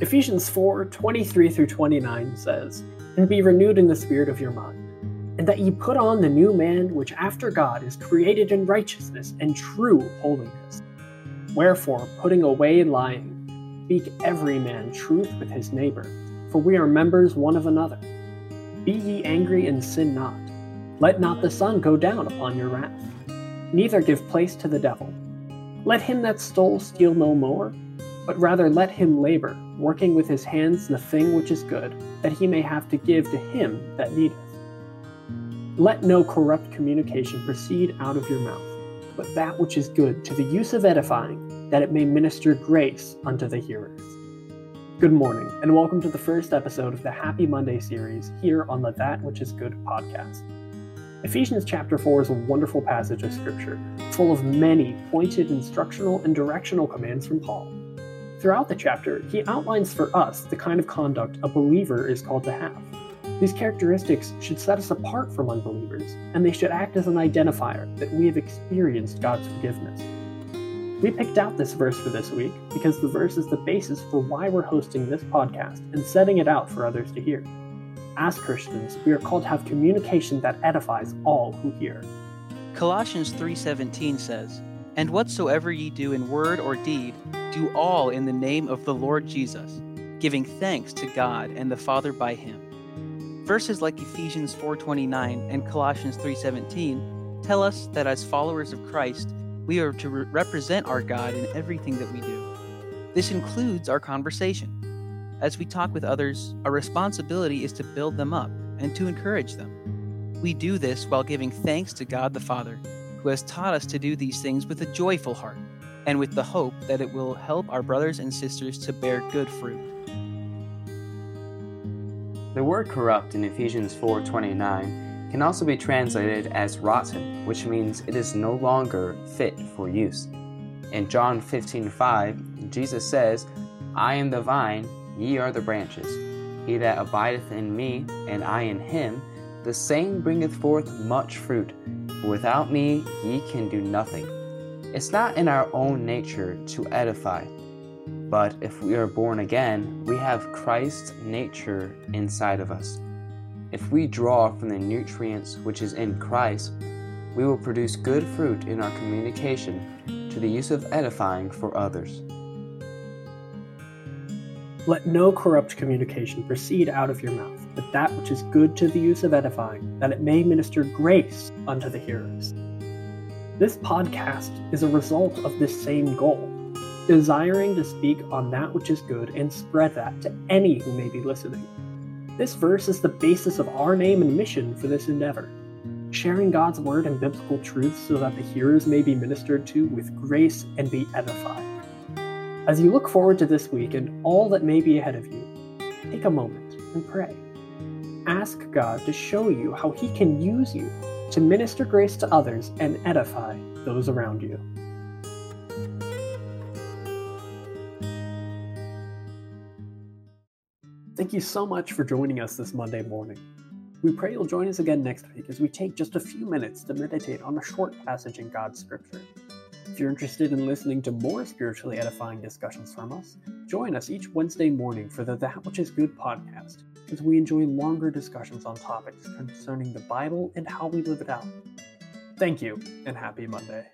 Ephesians 4 23 through 29 says, And be renewed in the spirit of your mind, and that ye put on the new man which after God is created in righteousness and true holiness. Wherefore, putting away lying, speak every man truth with his neighbor, for we are members one of another. Be ye angry and sin not. Let not the sun go down upon your wrath. Neither give place to the devil. Let him that stole steal no more, but rather let him labor, working with his hands the thing which is good, that he may have to give to him that needeth. Let no corrupt communication proceed out of your mouth, but that which is good to the use of edifying, that it may minister grace unto the hearers. Good morning, and welcome to the first episode of the Happy Monday series here on the That Which Is Good podcast. Ephesians chapter 4 is a wonderful passage of scripture, full of many pointed instructional and directional commands from Paul. Throughout the chapter, he outlines for us the kind of conduct a believer is called to have. These characteristics should set us apart from unbelievers, and they should act as an identifier that we have experienced God's forgiveness. We picked out this verse for this week because the verse is the basis for why we're hosting this podcast and setting it out for others to hear. As Christians, we are called to have communication that edifies all who hear. Colossians 3:17 says, "And whatsoever ye do in word or deed, do all in the name of the Lord Jesus, giving thanks to God and the Father by him." Verses like Ephesians 4:29 and Colossians 3:17 tell us that as followers of Christ, we are to re- represent our God in everything that we do. This includes our conversation. As we talk with others, our responsibility is to build them up and to encourage them. We do this while giving thanks to God the Father, who has taught us to do these things with a joyful heart and with the hope that it will help our brothers and sisters to bear good fruit. The word corrupt in Ephesians 4:29 can also be translated as rotten, which means it is no longer fit for use. In John 15:5, Jesus says, "I am the vine, Ye are the branches. He that abideth in me, and I in him, the same bringeth forth much fruit. Without me ye can do nothing. It's not in our own nature to edify, but if we are born again, we have Christ's nature inside of us. If we draw from the nutrients which is in Christ, we will produce good fruit in our communication to the use of edifying for others. Let no corrupt communication proceed out of your mouth, but that which is good to the use of edifying, that it may minister grace unto the hearers. This podcast is a result of this same goal, desiring to speak on that which is good and spread that to any who may be listening. This verse is the basis of our name and mission for this endeavor, sharing God's word and biblical truths so that the hearers may be ministered to with grace and be edified. As you look forward to this week and all that may be ahead of you, take a moment and pray. Ask God to show you how He can use you to minister grace to others and edify those around you. Thank you so much for joining us this Monday morning. We pray you'll join us again next week as we take just a few minutes to meditate on a short passage in God's Scripture. If you're interested in listening to more spiritually edifying discussions from us, join us each Wednesday morning for the That Which Is Good podcast, as we enjoy longer discussions on topics concerning the Bible and how we live it out. Thank you, and happy Monday.